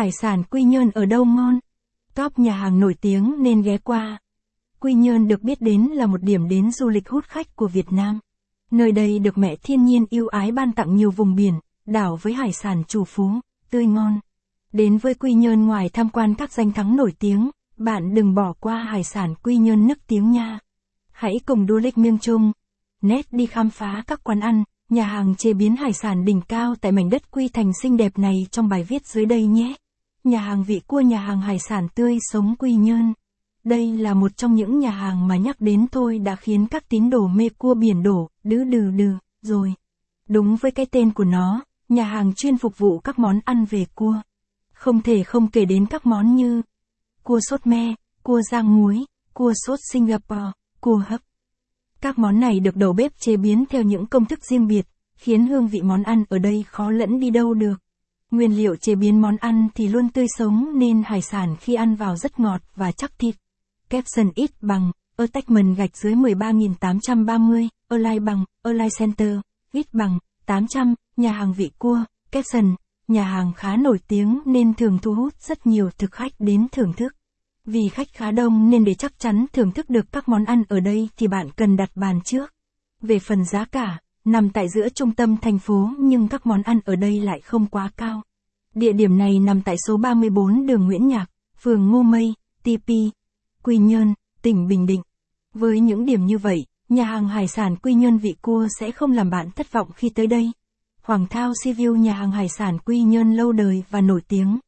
Hải sản Quy Nhơn ở đâu ngon? Top nhà hàng nổi tiếng nên ghé qua. Quy Nhơn được biết đến là một điểm đến du lịch hút khách của Việt Nam. Nơi đây được mẹ thiên nhiên yêu ái ban tặng nhiều vùng biển, đảo với hải sản chủ phú, tươi ngon. Đến với Quy Nhơn ngoài tham quan các danh thắng nổi tiếng, bạn đừng bỏ qua hải sản Quy Nhơn nức tiếng nha. Hãy cùng du lịch miêng chung, nét đi khám phá các quán ăn, nhà hàng chế biến hải sản đỉnh cao tại mảnh đất Quy Thành xinh đẹp này trong bài viết dưới đây nhé. Nhà hàng vị cua nhà hàng hải sản tươi sống Quy Nhơn. Đây là một trong những nhà hàng mà nhắc đến thôi đã khiến các tín đồ mê cua biển đổ, đứ đừ đừ, rồi. Đúng với cái tên của nó, nhà hàng chuyên phục vụ các món ăn về cua. Không thể không kể đến các món như cua sốt me, cua rang muối, cua sốt Singapore, cua hấp. Các món này được đầu bếp chế biến theo những công thức riêng biệt, khiến hương vị món ăn ở đây khó lẫn đi đâu được. Nguyên liệu chế biến món ăn thì luôn tươi sống nên hải sản khi ăn vào rất ngọt và chắc thịt. Capson ít bằng, attachment gạch dưới 13.830, online bằng, online Center, ít bằng, 800, nhà hàng vị cua, Capson, nhà hàng khá nổi tiếng nên thường thu hút rất nhiều thực khách đến thưởng thức. Vì khách khá đông nên để chắc chắn thưởng thức được các món ăn ở đây thì bạn cần đặt bàn trước. Về phần giá cả, nằm tại giữa trung tâm thành phố nhưng các món ăn ở đây lại không quá cao. Địa điểm này nằm tại số 34 đường Nguyễn Nhạc, phường Ngô Mây, TP, Quy Nhơn, tỉnh Bình Định. Với những điểm như vậy, nhà hàng hải sản Quy Nhơn vị cua sẽ không làm bạn thất vọng khi tới đây. Hoàng Thao Sea View nhà hàng hải sản Quy Nhơn lâu đời và nổi tiếng.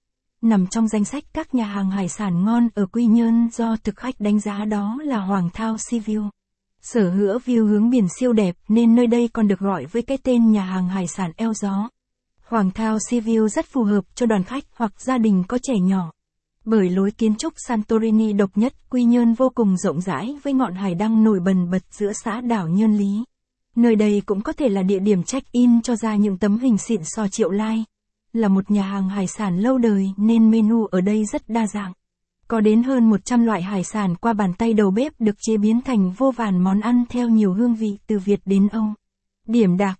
Nằm trong danh sách các nhà hàng hải sản ngon ở Quy Nhơn do thực khách đánh giá đó là Hoàng Thao Sea View. Sở hữu view hướng biển siêu đẹp nên nơi đây còn được gọi với cái tên nhà hàng hải sản eo gió. Hoàng Thao Sea View rất phù hợp cho đoàn khách hoặc gia đình có trẻ nhỏ. Bởi lối kiến trúc Santorini độc nhất, Quy Nhơn vô cùng rộng rãi với ngọn hải đăng nổi bần bật giữa xã đảo Nhơn Lý. Nơi đây cũng có thể là địa điểm check-in cho ra những tấm hình xịn so triệu lai. Là một nhà hàng hải sản lâu đời nên menu ở đây rất đa dạng. Có đến hơn 100 loại hải sản qua bàn tay đầu bếp được chế biến thành vô vàn món ăn theo nhiều hương vị từ Việt đến Âu. Điểm đặc,